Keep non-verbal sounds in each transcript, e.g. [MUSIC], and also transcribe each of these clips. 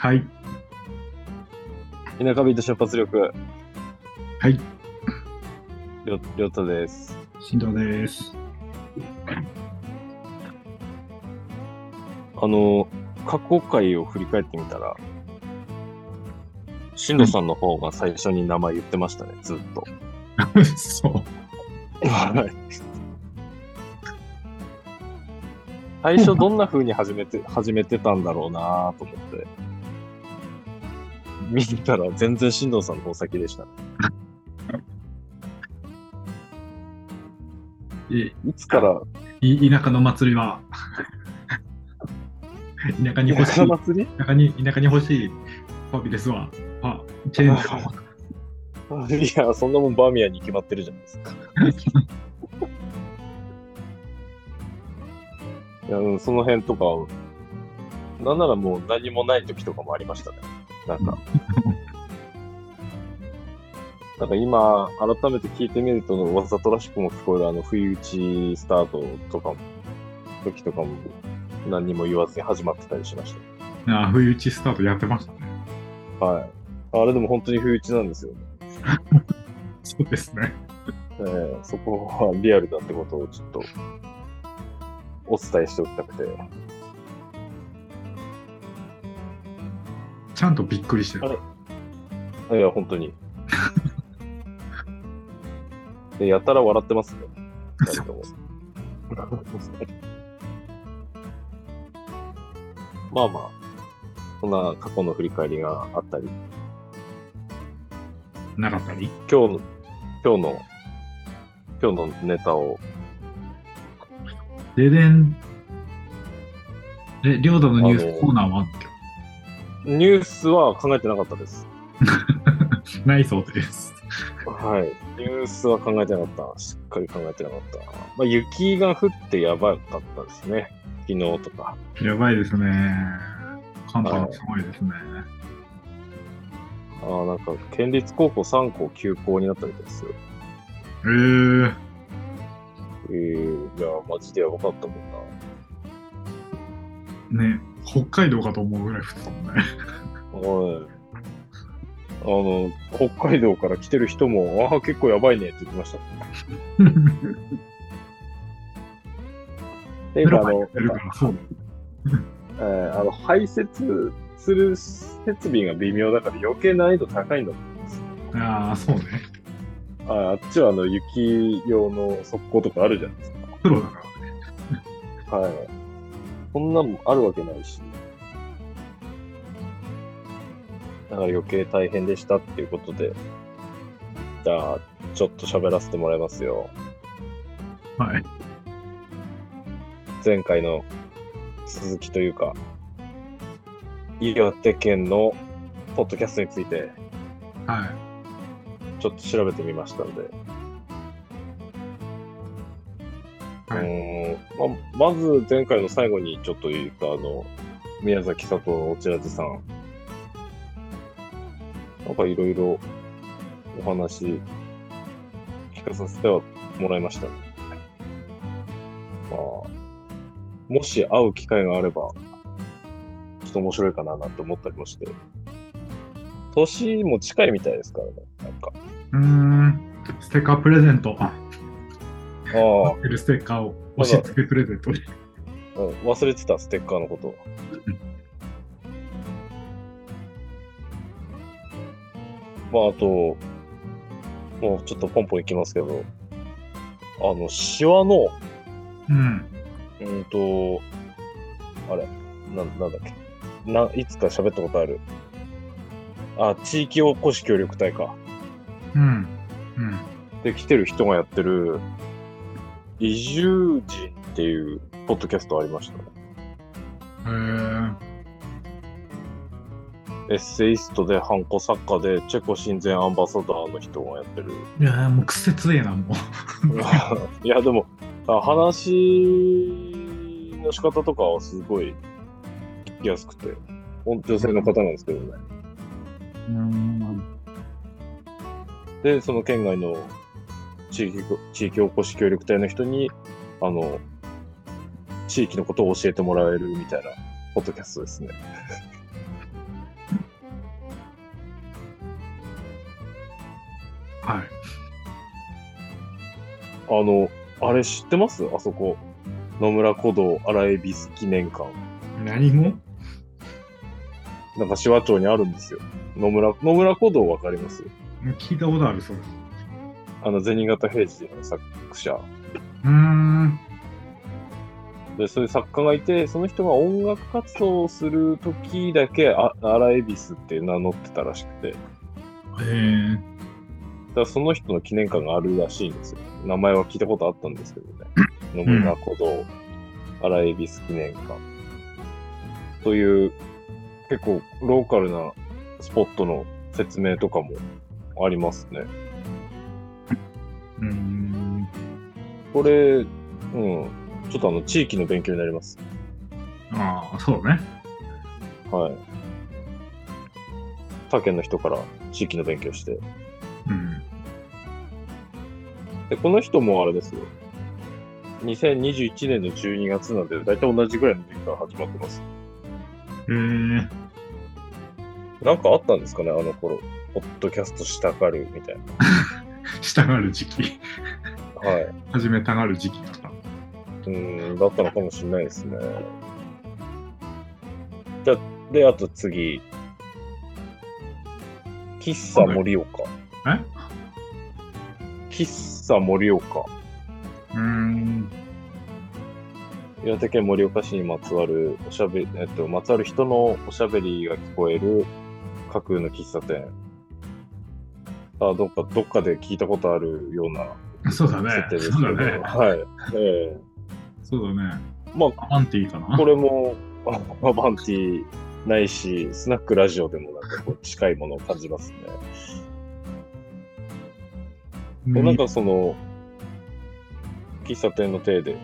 はい。田舎ビート瞬発力、はい。りょりょうたです。新藤です。あの、過去回を振り返ってみたら、しんどさんの方が最初に名前言ってましたね、ずっと。[LAUGHS] そう。はい。最初どんな風に始めて、[LAUGHS] 始めてたんだろうなと思って。見たら全然新藤さんの方先でしたね。[LAUGHS] いいつから、い田舎の祭りは、田舎に欲しい、田舎に田舎に欲しいわけですわ。あ、チェーンソーいや、そんなもんバーミヤンに決まってるじゃないですか。[LAUGHS] いや、うん、その辺とか、なんならもう何もない時とかもありましたね。なんか。なんか今、改めて聞いてみると、わざとらしくも聞こえるあの、不意打ちスタートとかも、時とかも、何にも言わずに始まってたりしましあ、不意打ちスタートやってましたね。た。はい。あれでも本当に不意打ちなんですよね。[LAUGHS] そうですね。えーそこはリアルだってことをちょっとお伝えしておきたくて。ちゃんとびっくりしてる。いや、本当に。[LAUGHS] でやたら笑ってますね。二人とも [LAUGHS] まあまあ、そんな過去の振り返りがあったり、なかったり？今日の、今日の、今日のネタを、ででん。え、領土のニュースコーナーはニュースは考えてなかったです。[LAUGHS] ないそうです。はい。ニュースは考えてなかった。しっかり考えてなかった。まあ、雪が降ってやばかったですね。昨日とか。やばいですね。関東すごいですね。ああ、なんか、県立高校3校休校になったみたいですよ。えー、えー、いや、マジでやばかったもんな。ね、北海道かと思うぐらい降ってたもんね。はい。あの、北海道から来てる人も、ああ、結構やばいねって言ってました。ていうか、あの、[LAUGHS] えーあの排泄する設備が微妙だから余計難易度高いんだと思います。ああ、そうね。ああっちはあの雪用の速攻とかあるじゃないですプロだからね。か。はい。そんなのあるわけないし。だから余計大変でしたっていうことで、じゃあ、ちょっと喋らせてもらいますよ。はい。前回の続きというか、岩手県のポッドキャストについてはい。ちょっと調べてみましたんで、はいうーんままず前回の最後にちょっと言ったあの、宮崎里のおちらじさん。なんかいろいろお話聞かさせてはもらいましたね。まあ、もし会う機会があれば、っと面白いかななんて思ったりもして。年も近いみたいですからね、なんか。うーん。ステッカープレゼント。あ、ああ、ステッカーを押し付けプレゼントに。うん、忘れてた、ステッカーのこと。[LAUGHS] まあ、あと、もうちょっとポンポンいきますけど、あの、シワの、うん。うんと、あれ、ななんだっけ。な、いつか喋ったことある。あ、地域おこし協力隊か。うん。うん。で、来てる人がやってる、移住人っていうポッドキャストありましたね。へーエッセイストで、ハンコ作家で、チェコ親善アンバサダーの人がやってる。いやーもう癖強えな、もう。[LAUGHS] いや、でも、あ話の仕方とかはすごい聞きやすくて、女性の方なんですけどね。うん。で、その県外の地域、地域おこし協力隊の人に、あの、地域のことを教えてもらえるみたいな、ポッドキャストですね。はい。あの、あれ知ってます？あそこ。野村古道荒恵比寿記念館。何も？なんか紫波町にあるんですよ。野村、野村古道わかります？聞いたことある、それ。あの、銭形平次の作者。うーん。で、そういう作家がいて、その人が音楽活動をする時だけ、あ荒恵比寿って名乗ってたらしくて。へえ。だその人の記念館があるらしいんですよ。名前は聞いたことあったんですけどね。野村古道、荒恵比寿記念館。という、結構ローカルなスポットの説明とかもありますね。うーん。これ、うん、ちょっとあの、地域の勉強になります。ああ、そうね。はい。他県の人から地域の勉強して。うん。で、この人もあれですよ。2021年の12月なんで、だいたい同じぐらいの時期から始まってます。へえ。なんかあったんですかね、あの頃。ポッドキャストしたがるみたい [LAUGHS] したがる時期。な。はい。始めたがる時期とか。うーん、だったのかもしれないですね。じゃ、で、あと次。喫茶盛岡。え？喫茶盛岡。うーん。岩手県盛岡市にまつわるおしゃべり、えっと、まつわる人のおしゃべりが聞こえる架空の喫茶店。あ、どっか、どっかで聞いたことあるようなそうだね設定です。けど、そうだね。はい。ええそうだね。まアマンティーかな。これも、あ [LAUGHS] アバンティないし、スナックラジオでもなんかこう近いものを感じますね。うんなんかその、喫茶店の体で、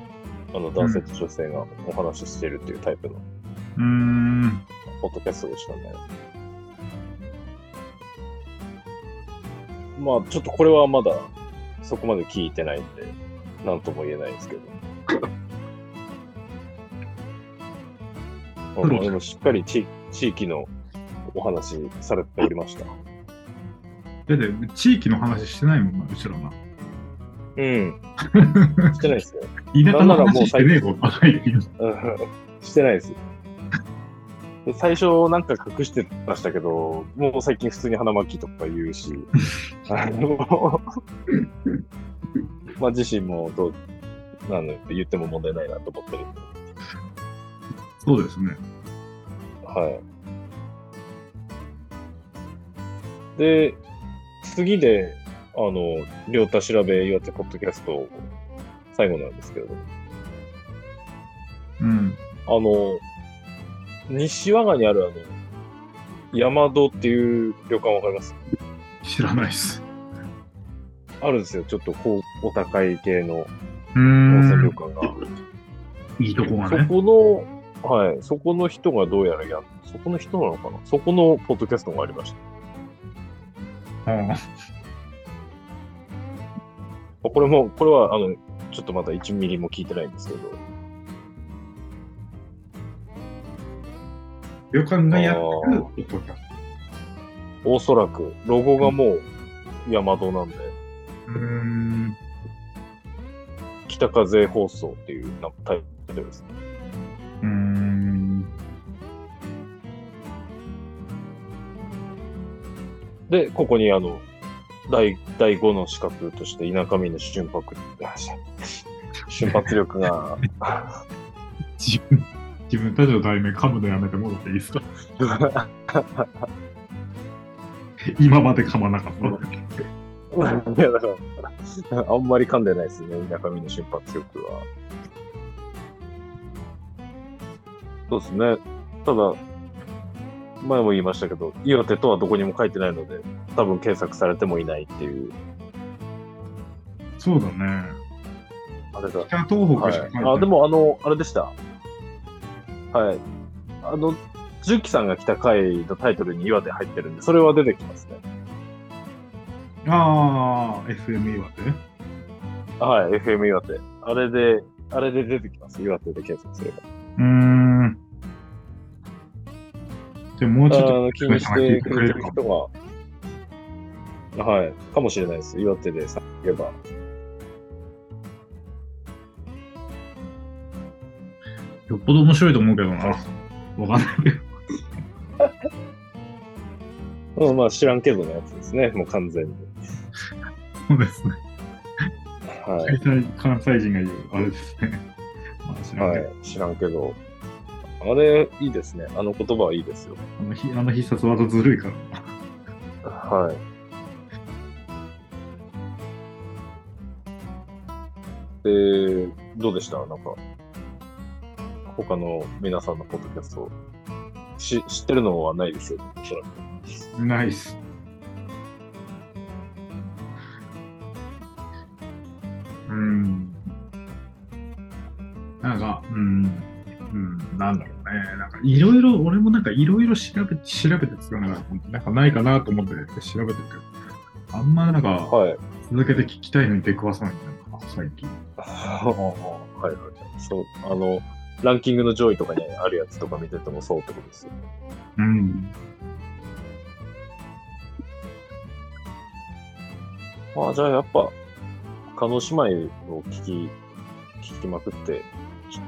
あの、男性と女性がお話ししてるっていうタイプのうーん。ポッドキャストでしたね。まあ、ちょっとこれはまだそこまで聞いてないんで、なんとも言えないですけど。[LAUGHS] まあまあでもしっかり地地域のお話されておりました。だって、地域の話してないもんな、うちらな。うん。[LAUGHS] してないですよ。田舎のなんならもう話してねえことばかり言ううん [LAUGHS] してないです。で最初なんか隠してましたけど、もう最近普通に花巻とか言うし、[LAUGHS] あの、まあ自身もどう、なの言っても問題ないなと思ってるんで。そうですね。はい。で、次で、あの、りょうた調べ岩手ポッドキャスト最後なんですけれども、うん。あの、西和賀にあるあの、山戸っていう旅館わかります？知らないっす。あるんですよ。ちょっとこう、お高い系の温泉旅。館が。いいとこがね。そこの、はい、そこの人がどうやらや、そこの人なのかな？そこのポッドキャストがありました。うんこれも、これは、あの、ちょっとまだ1ミリも聞いてないんですけど、旅館がやってるポッドキャスおそらく、ロゴがもう山戸なんで、ト。うーん。北風放送っていうなんかタイトルですね。うーん。で、ここにあの、第、第5の資格として田舎民の瞬発、[LAUGHS] 瞬発力が、自分、自分たちの題名噛むのやめてもらっていいですか？今まで噛まなかった。いや、だから、あんまり噛んでないですね、田舎民の瞬発力は。そうですね。ただ、前も言いましたけど、岩手とはどこにも書いてないので、多分検索されてもいないっていう、そうだね。あれだ。北東北はいしか書いてない。あ、でも、あの、あれでした？はい。あの、純喜さんが来た回のタイトルに岩手入ってるんで、それは出てきますね。ああ、FM 岩手？はい、FM 岩手。あれで、あれで出てきます。岩手で検索すれば。うーん。でももうちょっあとの気にしてくれてる人が、はい、かもしれないです。岩手でさえば。よっぽど面白いと思うけどな。わかんないけど。うん、まあ知らんけどのやつですね。もう完全に。そうですね。はい。関西関西人が言う、あれですね。まあ知らんけどはい。知らんけど。あれ、いいですね。あの言葉はいいですよ。あのひあの必殺技ずるいからな。はい。で、どうでした？なんか、他の皆さんのポッドキャスト、し知ってるのはないですよね、おそらく。ナイス。うん。なんか、うん。うん、なんだろうね。なんか、いろいろ、俺もなんか、いろいろ調べ、調べてつかなかった。なんか、ないかなと思って調べてるけど、あんまなんか、はい。続けて聞きたいのに出くわさないんだよな、最近。[LAUGHS] はいはい。そう、あの、ランキングの上位とかにあるやつとか見ててもそうってことですよ。うん。まあじゃあやっぱ、加納姉妹を聞き、聞きまくって、ちょっ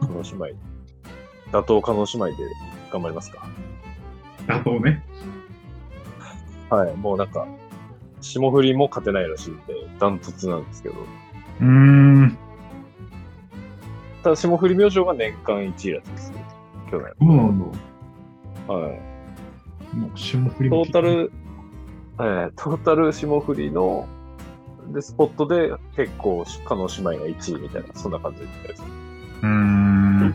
と、加納姉妹、打倒加納姉妹で頑張りますか。あとね。はい。もうなんか、霜降りも勝てないらしいんで、ダントツなんですけど。うーん。ただ、霜降り明星が年間1位らしいですよ。去年。そうなんだ。はい。もう、霜降りトもータル、えー、トータル霜降りの、で、スポットで結構、加納姉妹が1位みたいな、そんな感じです。うーん。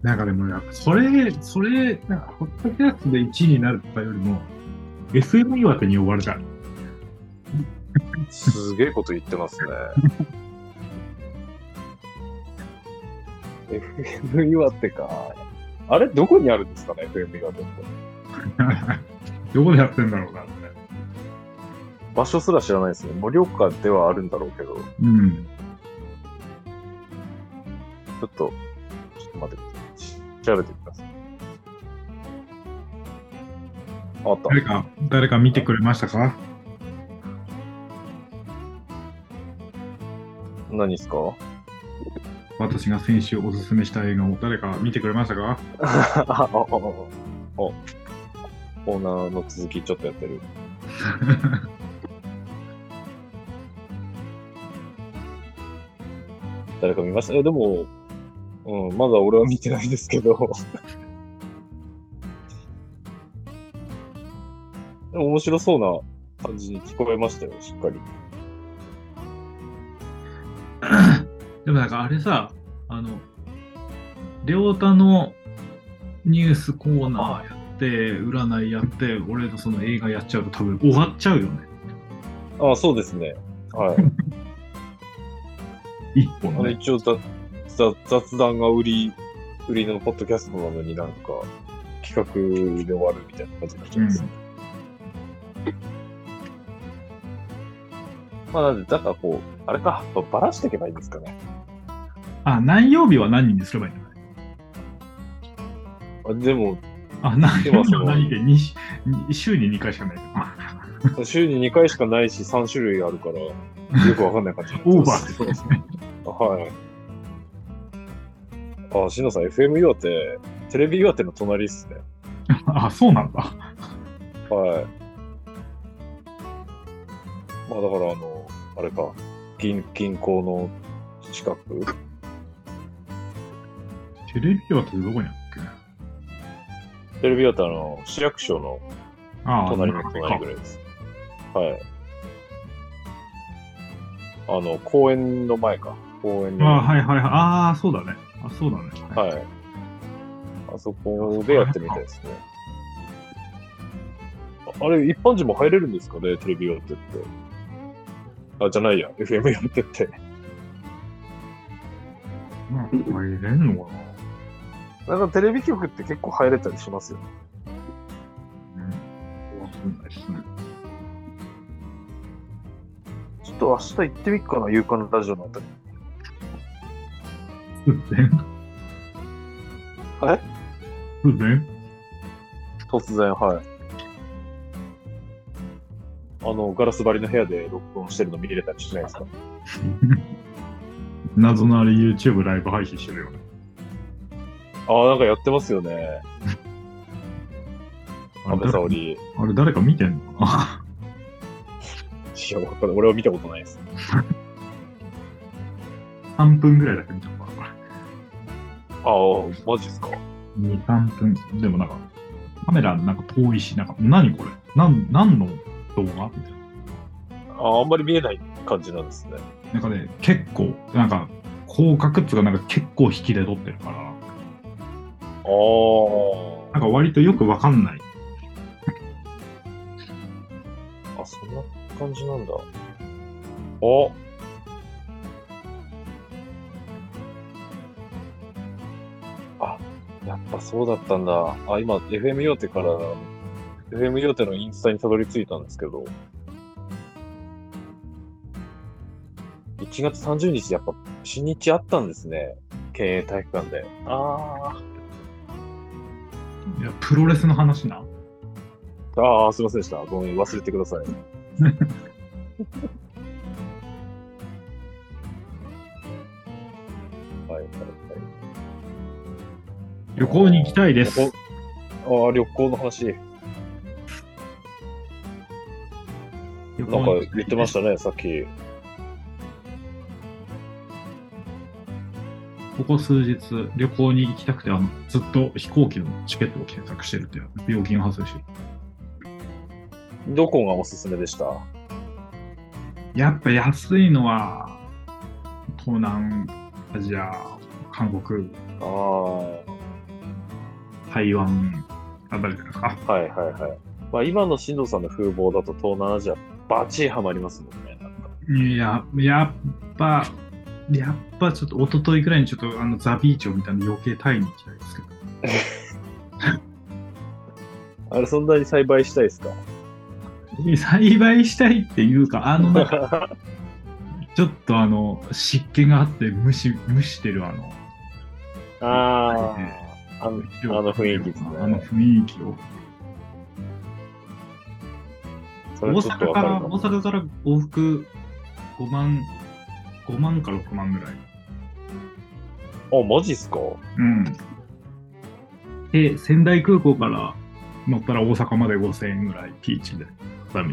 なんかでも、それ、それ、なんか、ホットキャストで1位になるとかよりも、FM 岩手に呼ばれたい。すげえこと言ってますね。[LAUGHS] FM 岩手か。あれどこにあるんですかね ?FM 岩手って。[LAUGHS] どこでやってんだろうなって。場所すら知らないですね。盛岡ではあるんだろうけど、うん。ちょっと、ちょっと待ってください。調べてください。あった。誰か、誰か見てくれましたか？何ですか？私が先週おすすめした映画を誰か見てくれましたか？[LAUGHS] あ、あ、あ、あ、オーナーの続きちょっとやってる。[LAUGHS] 誰か見ました？え、でも、うん、まだ俺は見てないですけど。[LAUGHS] でも面白そうな感じに聞こえましたよ、しっかり。でもなんかあれさ、あの、りょうたのニュースコーナーやって、占いやって、俺のその映画やっちゃうと多分終わっちゃうよね。あそうですね。はい。[LAUGHS] 一本ね。一応ざざ雑談が売り、売りのポッドキャストなのになんか企画で終わるみたいな感じになっちゃいます。まあなんで、だからこう、あれか、ばらしていけばいいんですかね。あ、何曜日は何人にすればいいんだあでも、あ、何曜日は何で？週に2回しかないけ [LAUGHS] 週に2回しかないし、3種類あるから、よくわかんない感じ。オーバってますーですね。はい。あ、しのさん、FM 岩手、テレビ岩手の隣っすね。[LAUGHS] あ、そうなんだ。はい。まあだからあの、あれか、銀、銀行の近く？テレビ岩手ってどこにあっけ？テレビ岩手の市役所の隣の隣ぐらいです。はい。あの、公園の前か。公園の。ああ、はいはいはい。ああ、そうだね。あ、そうだね。はい。あそこでやってみたいですね。ああれ、一般人も入れるんですかね、テレビ岩手って。あ、じゃないや、FM 岩手って。まあ、入れんのかな？なんかテレビ局って結構入れたりしますよ。うん。わかんないですね。ちょっと明日行ってみっかな、夕刊ラジオのあたり。突然え？突然突然、はい。あの、ガラス張りの部屋で録音してるの見れたりしないですか？[LAUGHS] 謎のあれ YouTube ライブ配信してるよね。ああ、なんかやってますよね。安倍沙あれ織。いあれ誰か見てんのかな？[LAUGHS] や、わかんない。俺は見たことないです。[LAUGHS] 3分ぐらいだけ見たのかなこれ。ああ、マジっすか？2、3分。でもなんか、カメラなんか遠いし、なんか、何これ？なん、何の動画？みたいな。ああ、あんまり見えない感じなんですね。なんかね、結構、なんか、広角っつうか、なんか結構引きで撮ってるから、あなんか割とよくわかんない。あ。あ、そんな感じなんだ。おあ、やっぱそうだったんだ。あ、今、FM 用手から、FM 用手のインスタにたどり着いたんですけど、1月30日、やっぱ、新日あったんですね。県営体育館で。あいや、プロレスの話な。あ。ああ、すいませんでした。ごめん、忘れてください。はい、はい、はい。旅行に行きたいです。ああ、旅行の話。旅なんか言ってましたね、さっき。ここ数日、旅行に行きたくて、あのずっと飛行機のチケットを検索してるっていう病気が発生し。どこがおすすめでした？やっぱ安いのは、東南アジア、韓国、あ台湾あたりですか。あ、はいはいはい。まあ今の進藤さんの風貌だと東南アジアバチハマりますもんね。いや、やっぱ、やっぱちょっと一昨日くらいにちょっとあのザ・ビーチを見たんで余計タイに行きたいですけど。[LAUGHS] あれそんなに栽培したいですか？栽培したいっていうか、あの、なんか [LAUGHS] ちょっとあの、湿気があって蒸し、蒸してるあの、ああ、あのあの雰囲気ですね。あの雰囲気を。大阪から、大阪から往復5万、5万か6万ぐらい。あ、マジっすか？うん。で、仙台空港から乗ったら大阪まで5000円ぐらい、ピーチで、片道。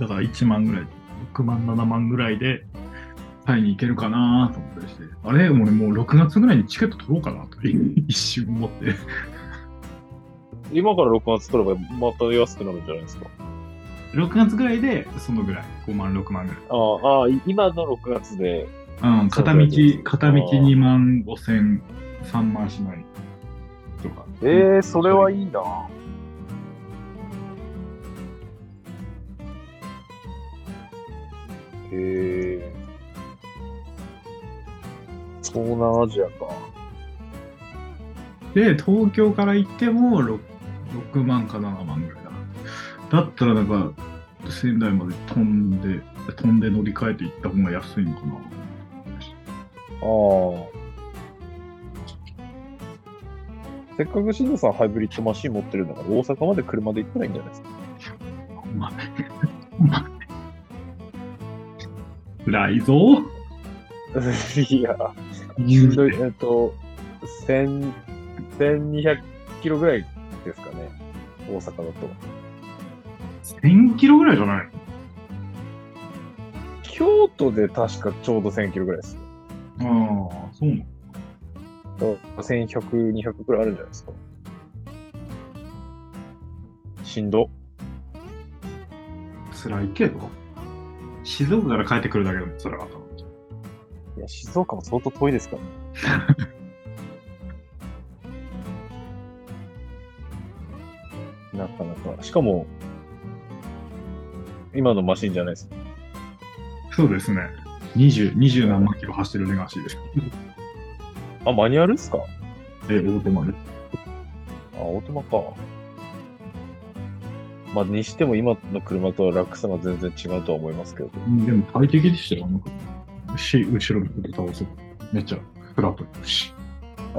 だから1万ぐらい、6万、7万ぐらいで、タイに行けるかなと思ったりして、あれ？俺もう6月ぐらいにチケット取ろうかなと [LAUGHS] 一瞬思って。今から6月取ればまた安くなるんじゃないですか？6月ぐらいで、そのぐらい、5万、6万ぐらい。ああ、今の6月で、うん、片道、片道2万5千、3万しないとか。ええー、それはいいな。へえ。東南アジアか。で、東京から行っても 6, 6万か7万ぐらいだ。だったら、なんか、仙台まで飛んで、飛んで乗り換えて行った方が安いのかな。ああ。せっかく新藤さんハイブリッドマシン持ってるんだから、大阪まで車で行ったらいいんじゃないですか？まあね。まあね。辛いぞ。いや、しんどいえっと、千、1200キロぐらいですかね。大阪だと。1000キロぐらいじゃない京都で確かちょうど1000キロぐらいです。のああ、そうなの1100、200くらいあるんじゃないですか。しんど。辛いけど。静岡から帰ってくるだけでも辛かったの。いや、静岡も相当遠いですからね。[LAUGHS] なかなか。しかも、今のマシンじゃないです。そうですね。20、20何万キロ走ってるレガシーです。あ、マニュアルっすか？え、オートマで。あ、オートマか。まあ、にしても今の車とは落差が全然違うとは思いますけど。うんでも快適でしたよ、あの車。し、後ろのこと倒す。めっちゃフラットにし。ああ、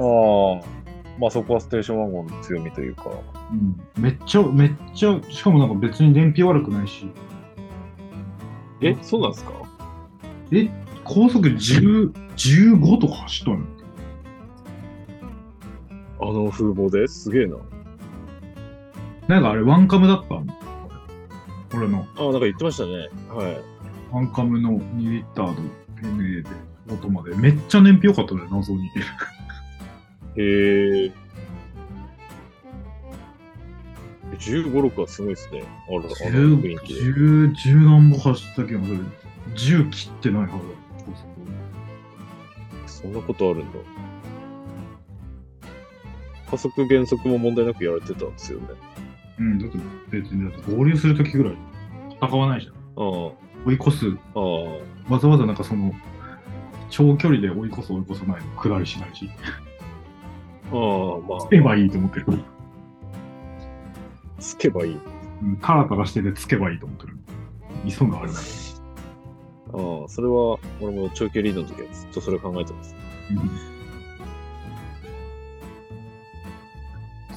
まあそこはステーションワゴンの強みというか。うん。めっちゃ、めっちゃ、しかもなんか別に燃費悪くないし。え、そうなんですか？え、高速10、15とか走ったの？あの風貌ですげえな。なんかあれ、ワンカムだった？の俺の。ああ、なんか言ってましたね。はい。ワンカムの2リッターの NA で、オートマで。めっちゃ燃費良かったね、謎に。へえ。15、6はすごいですね。あら、あの10、雰囲気で。10、10何歩走った気がする。10切ってないはずだ。そんなことあるんだ。加速減速も問題なくやられてたんですよね。うん、だって別に、だって合流するときぐらい戦わないじゃん。あ追い越す、あ、ああ。わざわざなんかその、長距離で追い越す追い越さないの下りしないし、ああ、まあつ、けばいいと思ってる。つけばいい。うん、タラタラしててつけばいいと思ってる。急ぐあれだああ、それは、俺も長距離の時はずっとそれ考えてます。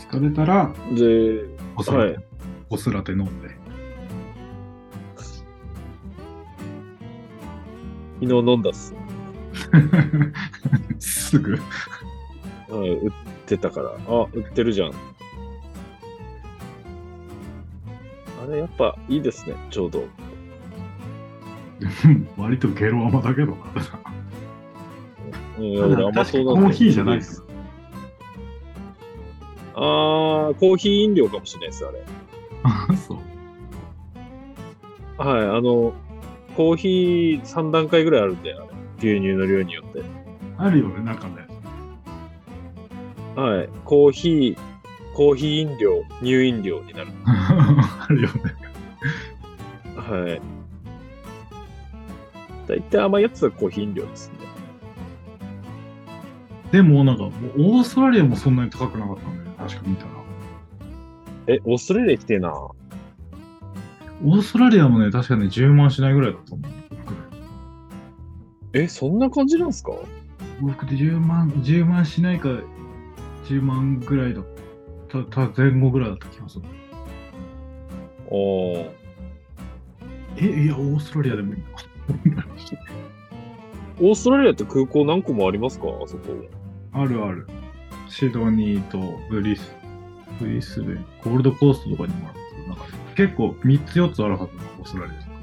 疲れたら、で、おすらて、はいおすらて飲んで。昨日飲んだっす。[LAUGHS] すぐ。はい、売ってたから。あ、売ってるじゃん。れ、やっぱいいですね、ちょうど。[LAUGHS] 割とゲロ甘だけどな。う甘そうコーヒーじゃないです。あー、コーヒー飲料かもしれないです、あれ。あ [LAUGHS] そう。はい、あの、コーヒー3段階ぐらいあるんで、あれ。牛乳の量によって。あるよね、なんかね。はい、コーヒー、コーヒー飲料、乳飲料になる。[LAUGHS] あるよね。はい。大体甘いやつはコーヒー飲料ですね。でもなんか、オーストラリアもそんなに高くなかったんだよね、確か見たら。え、オーストラリア来てえな。オーストラリアもね、確かね、10万しないぐらいだったもん。え、そんな感じなんすか？僕で10万、10万しないか、10万ぐらいだった、た前後ぐらいだった気がする。おー。え、いや、オーストラリアでもいいな。オーストラリアって空港何個もありますか？あそこ。あるある。シドニーとブリス、ブリスベン、ゴールドコーストとかにもあるけど、なんか結構3つ4つあるはずな、オーストラリアとか。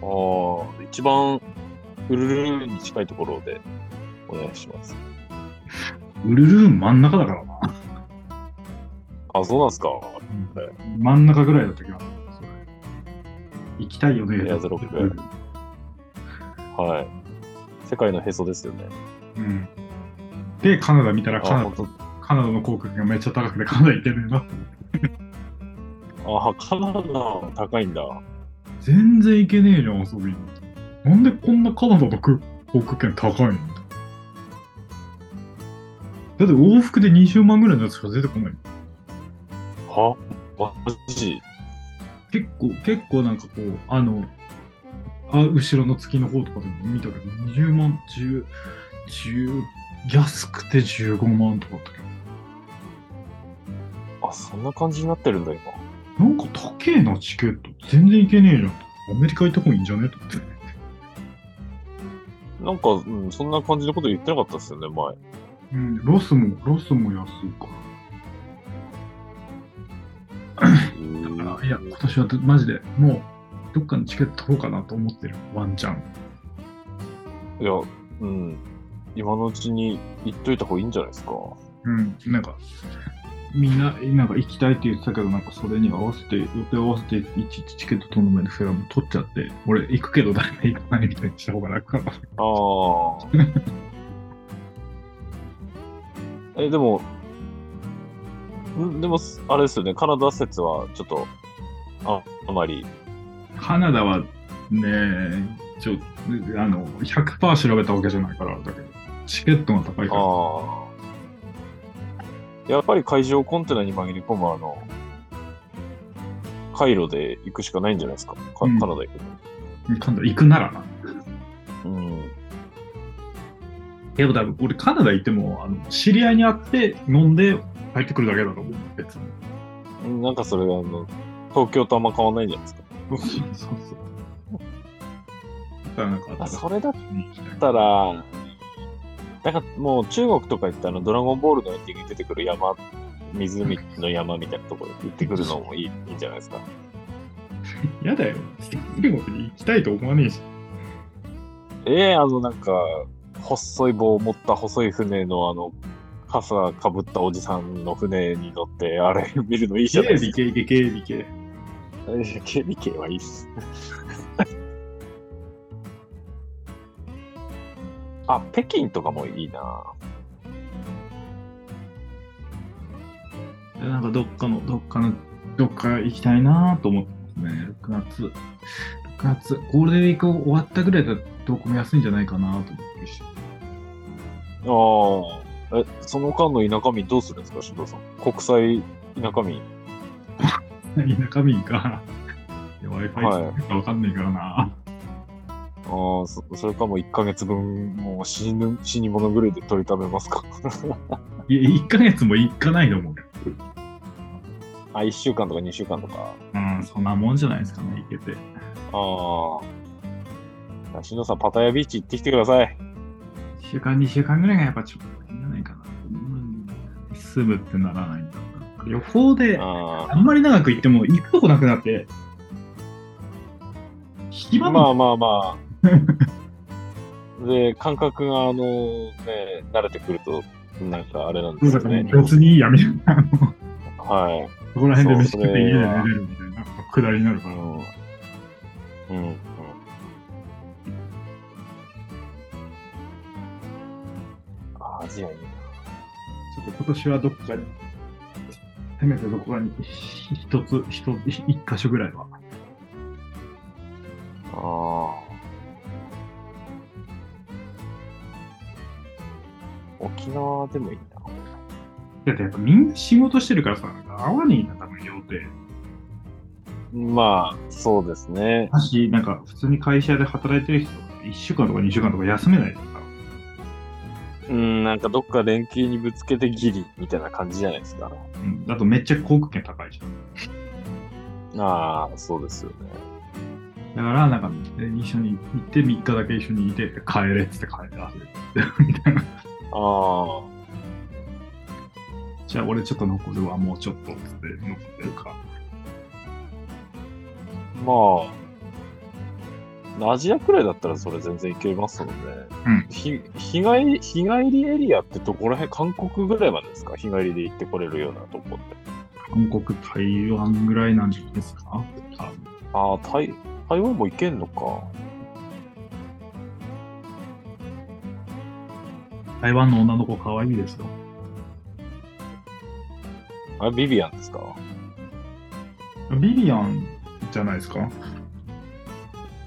ああ、一番ウルルルに近いところでお願いします。[LAUGHS] ウルルーン真ん中だからな。あ、そうなんすか。真ん中ぐらいだった気がする。それ行きたいよね。エアーズロックはい。世界のへそですよね。うん。で、カナダ見たらカあ、ナダ本カナダの航空券がめっちゃ高くてカナダ行けねえなって思って。当。あ、カナダ高いんだ。全然行けねえじゃん、遊びに。なんでこんなカナダの空航空券高いの？だって往復で20万ぐらいのやつしか出てこない。はマジ？結構、結構なんかこう、あの、あ後ろの月の方とかでも見たけど、20万、10、10、安くて15万とかだったけあ、そんな感じになってるんだ、今。ど、なんか高えな、チケット。全然行けねえじゃん。アメリカ行った方がいいんじゃね？と思って。なんか、うん、そんな感じのこと言ってなかったっすよね、前。うん、ロスも、ロスも安いから。あいや、今年はどマジでもう、どっかのチケット取ろうかなと思ってる。ワンチャン。いや、うん。今のうちに言っといた方がいいんじゃないですか。うん、なんか、みんな、なんか行きたいって言ってたけど、なんかそれに合わせて、予定合わせて、いちいちチケット取るのめんどくさいからもう取っちゃって、俺行くけど誰も行かないみたいにした方が楽かな。ああ。[LAUGHS] え、でも、んでも、あれですよね、カナダ説はちょっと、あ、あまり。カナダはね、ちょあの、100%調べたわけじゃないから、だけど、チケットが高いから。ああ。やっぱり会場コンテナに紛れ込むあの、回路で行くしかないんじゃないですか？かうんカナダ行くカナダ行くならな。の。うん。でも多分、俺カナダ行っても、あの知り合いに会って飲んで帰ってくるだけだと思う。別に。なんかそれがあの、東京とあんま変わんないんじゃないですか。そうそうなんかあそれだったら、なんかもう中国とか行ったらドラゴンボールのエンディングに出てくる山、湖の山みたいなところ行ってくるのもいいいいんじゃないですか。やだよ。中国に行きたいと思わねえし。ええあのなんか、細い棒を持った細い船のあの、傘かぶったおじさんの船に乗って、あれ見るのいいじゃないですか。警備系。警備系はいいっす。[LAUGHS] あ、北京とかもいいな。なんかどっかの、どっかの、どっか行きたいなと思ってますね。6月。6月、ゴールデンウィーク終わったぐらいだとどこも安いんじゃないかなと思ってるし。ああ。え、その間の田舎民どうするんですか、首藤さん。国際田舎民。田舎民か。Wi-Fi はい使うかわかんないからな。ああ、そそれかもう1ヶ月分、もう死ぬ、死に物狂いで取り食べますか。[LAUGHS] いや、1ヶ月も行かないと思うよ。あ、1週間とか2週間とか。うん、そんなもんじゃないですかね、行けて。ああ。しのさん、パタヤビーチ行ってきてください。1週間、2週間ぐらいがやっぱちょっといいんじゃないかな。うん、住むってならないんだ。旅行で、ああんまり長く行っても行くとこなくなって、あ。暇も、まあまあまあ。[LAUGHS] で、感覚が、あの、ね、慣れてくると、なんかあれなんですよね。別にいいやみたいな。はい。そこら辺で飯食って家で寝れるみたいなくだりになるから。うん。うん。うんあアジアいいな。ちょっと今年はどっかに、せめてどこかに一つ、一つ、一箇所ぐらいは。ああ。沖縄でもいいな。だってやっぱみんな仕事してるからさ、合わねえんだ、多分予定。まあ、そうですね。だし、なんか普通に会社で働いてる人とか、1週間とか2週間とか休めないから。うん、なんかどっか連休にぶつけてギリみたいな感じじゃないですか。うん。だとめっちゃ航空券高いじゃん。ああ、そうですよね。だから、なんか、え一緒に行って3日だけ一緒にいて、帰れっつって帰ってみたいな。あじゃあ俺ちょっと残るわ、もうちょっとっつって残ってるか。あ、まあ、アジアくらいだったらそれ全然いけますもんね。うんひ日帰り、日帰りエリアってどこら辺、韓国ぐらいまでですか？日帰りで行ってこれるようなとこって。韓国、台湾ぐらいなんじゃないですか？ああ、台、台湾も行けんのか。台湾の女の子可愛いですよ。あれ、ビビアンですか？ビビアンじゃないですか？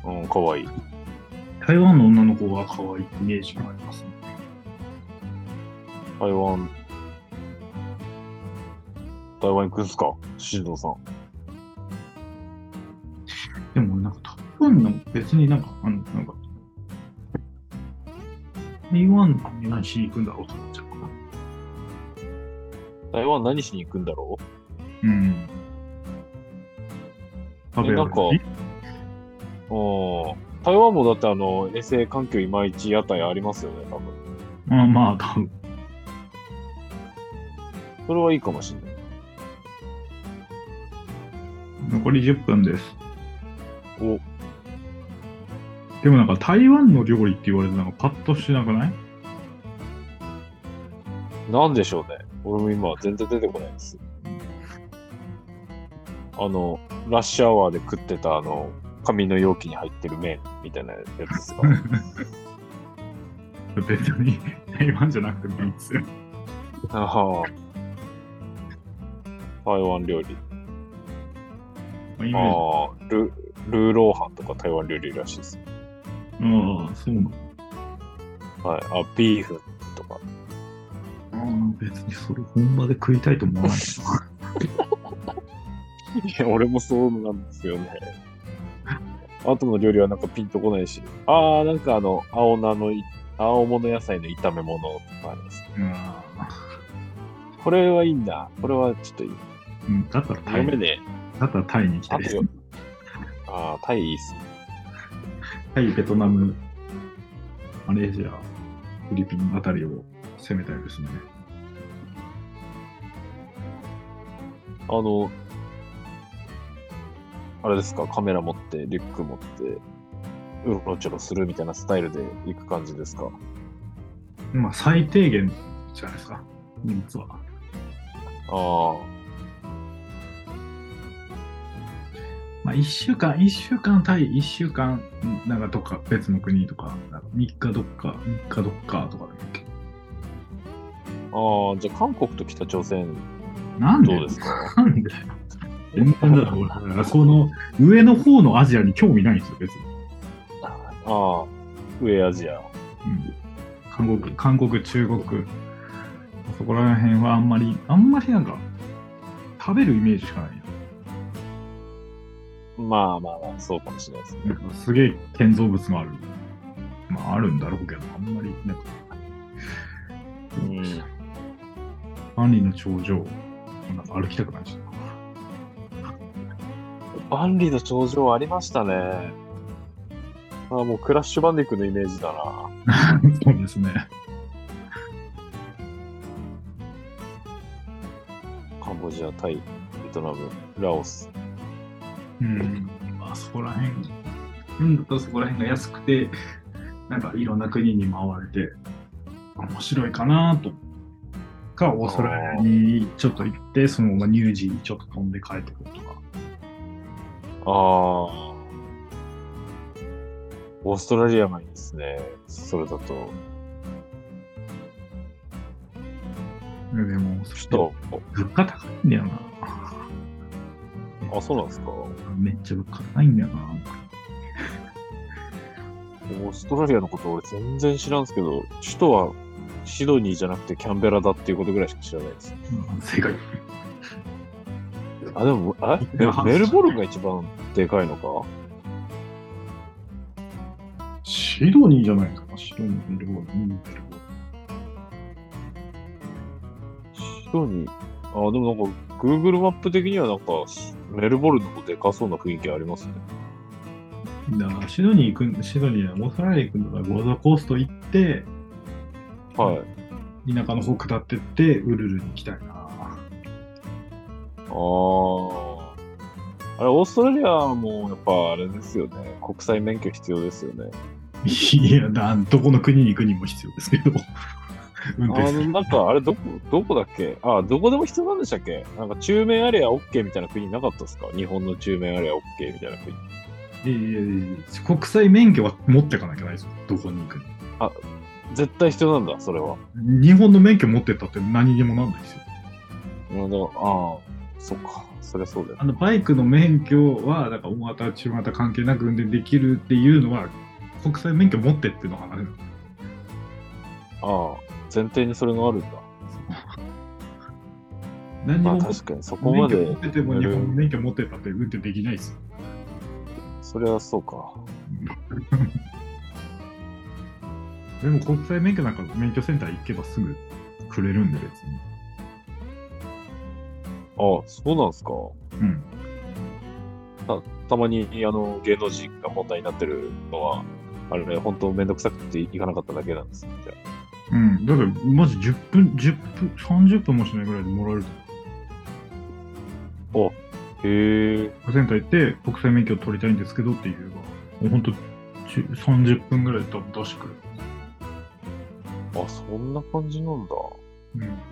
うん、かわいい。台湾の女の子が可愛いイメージがありますね。台湾、台湾行くんすか？新藤さん。でもなんか台湾の別になんか、あの、なんか、台湾に何しに行くんだろうと思っちゃうかな。台湾何しに行くんだろう？ん。食べなんか。台湾もだってあの、衛生環境いまいち屋台ありますよね、多分。まあまあ、多分。それはいいかもしれない。残り10分です。お、でもなんか台湾の料理って言われてなんかパッとしなくない？なんでしょうね。俺も今全然出てこないです。あの、ラッシュアワーで食ってたあの、紙の容器に入ってる麺みたいなやつですか？[LAUGHS] 別に台湾じゃなくてもいいですよ。ああ。台湾料理。まあ、ああ、ル、ルーローハンとか台湾料理らしいです。ああ、そうなの。はい。あ、ビーフとか。うん別にそれ本場で食いたいと思わない [LAUGHS] いや、俺もそうなんですよね。あとの料理はなんかピンとこないし。ああ、なんかあの、青菜のい、青物野菜の炒め物とかあります。な。これはいいんだ。これはちょっといい。うん、うんだったらタイねだったらタイに来え。あてとよ。ああ、タイいいっすね。タイ、ベトナム、マレーシア、フィリピンあたりを攻めたいですね。あの、あれですか、カメラ持って、リュック持って、うろちょろするみたいなスタイルで行く感じですか？まあ、最低限じゃないですか、荷物は。あまあ、1週間、一週間タイ、1週間、うんなんかどっか別の国とか、なんか3日どっか、3日どっかとかでもいいけ？あ、ああ、じゃあ韓国と北朝鮮どなんで？どうですか？なんで。全然だろ、俺。その上の方のアジアに興味ないんですよ、別に。ああ、上アジア。うん、韓国、韓国、中国、そこら辺はあんまり、あんまりなんか、食べるイメージしかないよ。まあまあまあ、そうかもしれないですね。なんかすげえ建造物がある。まあ、あるんだろうけど、あんまり、なんか、うん。万里の長城、なんか歩きたくないし。万里の長城ありましたね。ああ、もうクラッシュバンディックのイメージだな。そうですね。カンボジア、タイ、ベトナム、ラオス。うん。まあ、そこら辺、うんだとそこら辺が安くて、なんかいろんな国に回れて、面白いかなと。か、オーストラリアにちょっと行って、そのままニュージーにちょっと飛んで帰ってくるとか。ああ。オーストラリアがいいですね。それだと。でも、首都。物価高いんだよな。あ、そうなんですか。めっちゃ物価高いんだよな。オーストラリアのこと俺全然知らんすけど、首都はシドニーじゃなくてキャンベラだっていうことぐらいしか知らないです。うん正解。あ、でも、あえメルボルンが一番でかいのか？シドニーじゃないですか？シドニー、メルボルン、うんメルボルンシドニー。あ、でもなんか、Google マップ的にはなんか、メルボルンの方でかそうな雰囲気ありますね。だからシドニー行くん、シドニーはオーストラリア行くんだからゴールドコースト行って、はい。田舎の方下ってって、ウルルに行きたいな。ああ。あれ、オーストラリアもやっぱあれですよね。国際免許必要ですよね。いや、なんどこの国に行くにも必要ですけど。運あ転するの、なんか、あれ、どこ、どこだっけ？あ、どこでも必要なんでしたっけ？なんか、中面アレア OK みたいな国なかったですか？日本の中面アレア OK みたいな国。いやいやいや国際免許は持ってかなきゃないですよ。どこに行くに。絶対必要なんだ、それは。日本の免許持ってったって何にもなんないですよ。うんだからああ、そっか。そりゃそうだよ。あのバイクの免許は、だから大型、中型関係なく運転できるっていうのは、国際免許持ってっていうのが話なんですああ、前提にそれがあるんだ。[LAUGHS] まあ、何にも持っ確かに、そこまで免許持ってても日本の免許持ってたって運転できないですよ。そりゃそうか。[LAUGHS] でも国際免許なんか免許センター行けばすぐくれるんで別に。ああ、そうなんすか。うん。たまに、あの、芸能人が問題になってるのは、あれね、本当めんどくさくて行かなかっただけなんですよ。じゃうん。だからマジ10分、10分、30分もしないぐらいでもらえると。あへえ。センター行って国際免許を取りたいんですけどっていうのが、もうほんと30分ぐらいで多分出してくれる。あ、そんな感じなんだ。うん。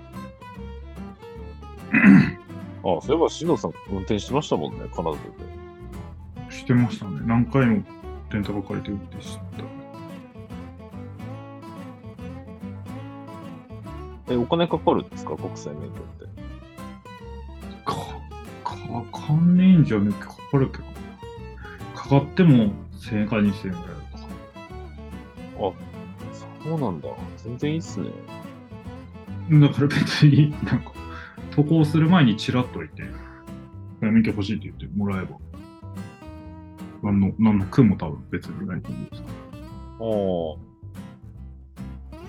あ、そういえば、しのさん運転してましたもんね、カナダで。してましたね。何回もレンタカー借りて運転してた。え、お金かかるんですか？国際免許って。か、かかんねえんじゃねえかかかるけど。かかっても1000円か2000円ぐらいだとか。そうなんだ。全然いいっすね。だから別に、なんか、渡航する前にチラッといて、免許欲しいって言ってもらえば、なんの、なんの苦も多分別にないと思うんですああ。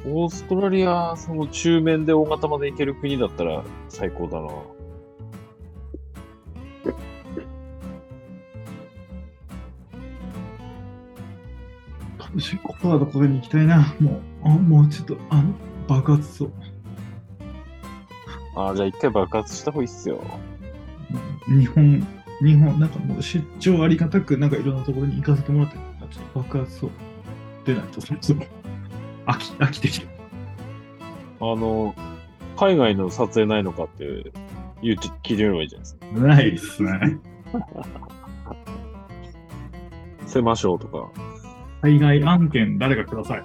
オーストラリア、その中面で大型まで行ける国だったら最高だな。私、ここはどこに行きたいな。もう、あもうちょっと、あの、爆発そう。ああ、じゃあ一回爆発した方がいいっすよ。日本、日本、なんかもう出張ありがたく、なんかいろんなところに行かせてもらって、ちょっと爆発そう。出ないと、そもそも。飽き、飽きてきた。あの、海外の撮影ないのかって言うて聞いてみればいいじゃないですか。ないっすね。せましょうとか。海外案件誰かください。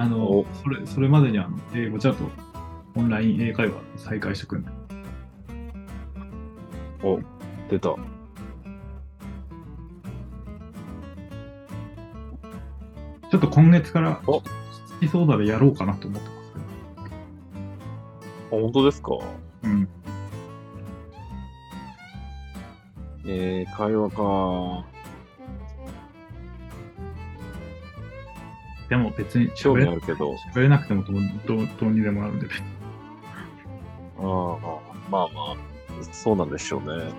あのお、それ、それまでにあの、英語ちゃんとオンライン英会話再開してくんねお、出た。ちょっと今月から、お好きそうだでやろうかなと思ってますけど。あ、本当ですか？うん。えー、会話か。でも別に興喋れ味あるけど。喋れなくてもどうどうどうにでもなるんで、ああ、まあまあ、そうなんでしょうね。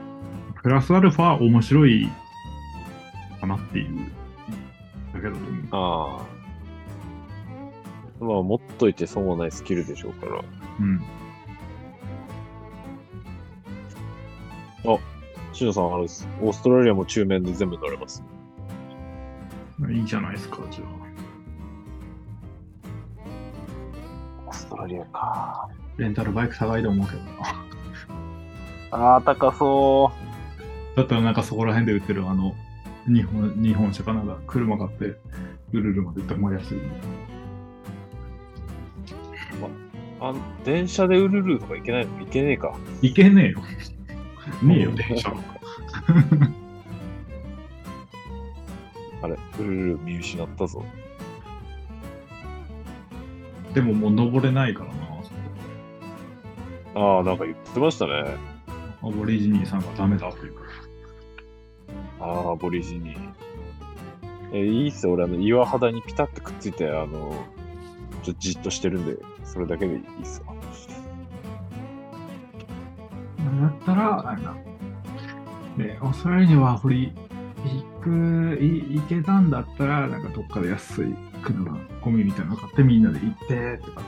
プラスアルファ面白いかなっていう。だけど、ああ。まあ、持っといて損はないスキルでしょうから。うん。しのさん、あれです。オーストラリアも中面で全部乗れます。いいじゃないですか、じゃあ。オーストラリアか。レンタルバイク高いと思うけどな。ああ、高そだったらなんかそこら辺で売ってるあの、日本、日本車かなんか車買って、ルルルまで行ったらまあ安い。う。あ電車でウルルとか行けないの？行けねえか。いけねえよ。ねえよ、電車なんか。あれ、ウルル見失ったぞ。でももう登れないからな、そこああ、なんか言ってましたね。アボリジニーさんがダメだというから。ああ、アボリジニ。えいいっすよ。俺、あの、岩肌にピタッとくっついて、あの、ちょっとじっとしてるんで、それだけでいいっすわ。だったら、あれだ。で、オーストラリアには掘り、行く、い行けたんだったら、なんかどっかで安い車、ゴミみたいなの買ってみんなで行って、とか、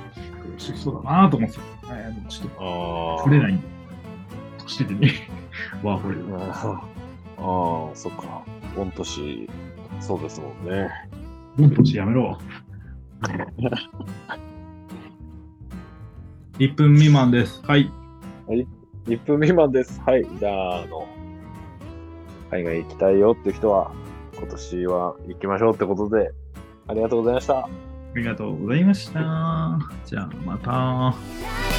楽しそうだなと思ってた。えーちょっ。と、取れないんで、年的に、[LAUGHS] ワーホリあーあー、そっか。御年、そうですもんね。ボンポチやめろ。1分未満です。はい。1分未満です。はい。じゃあ、あの、海外行きたいよっていう人は、今年は行きましょうってことで、ありがとうございました。ありがとうございました。じゃあ、また。「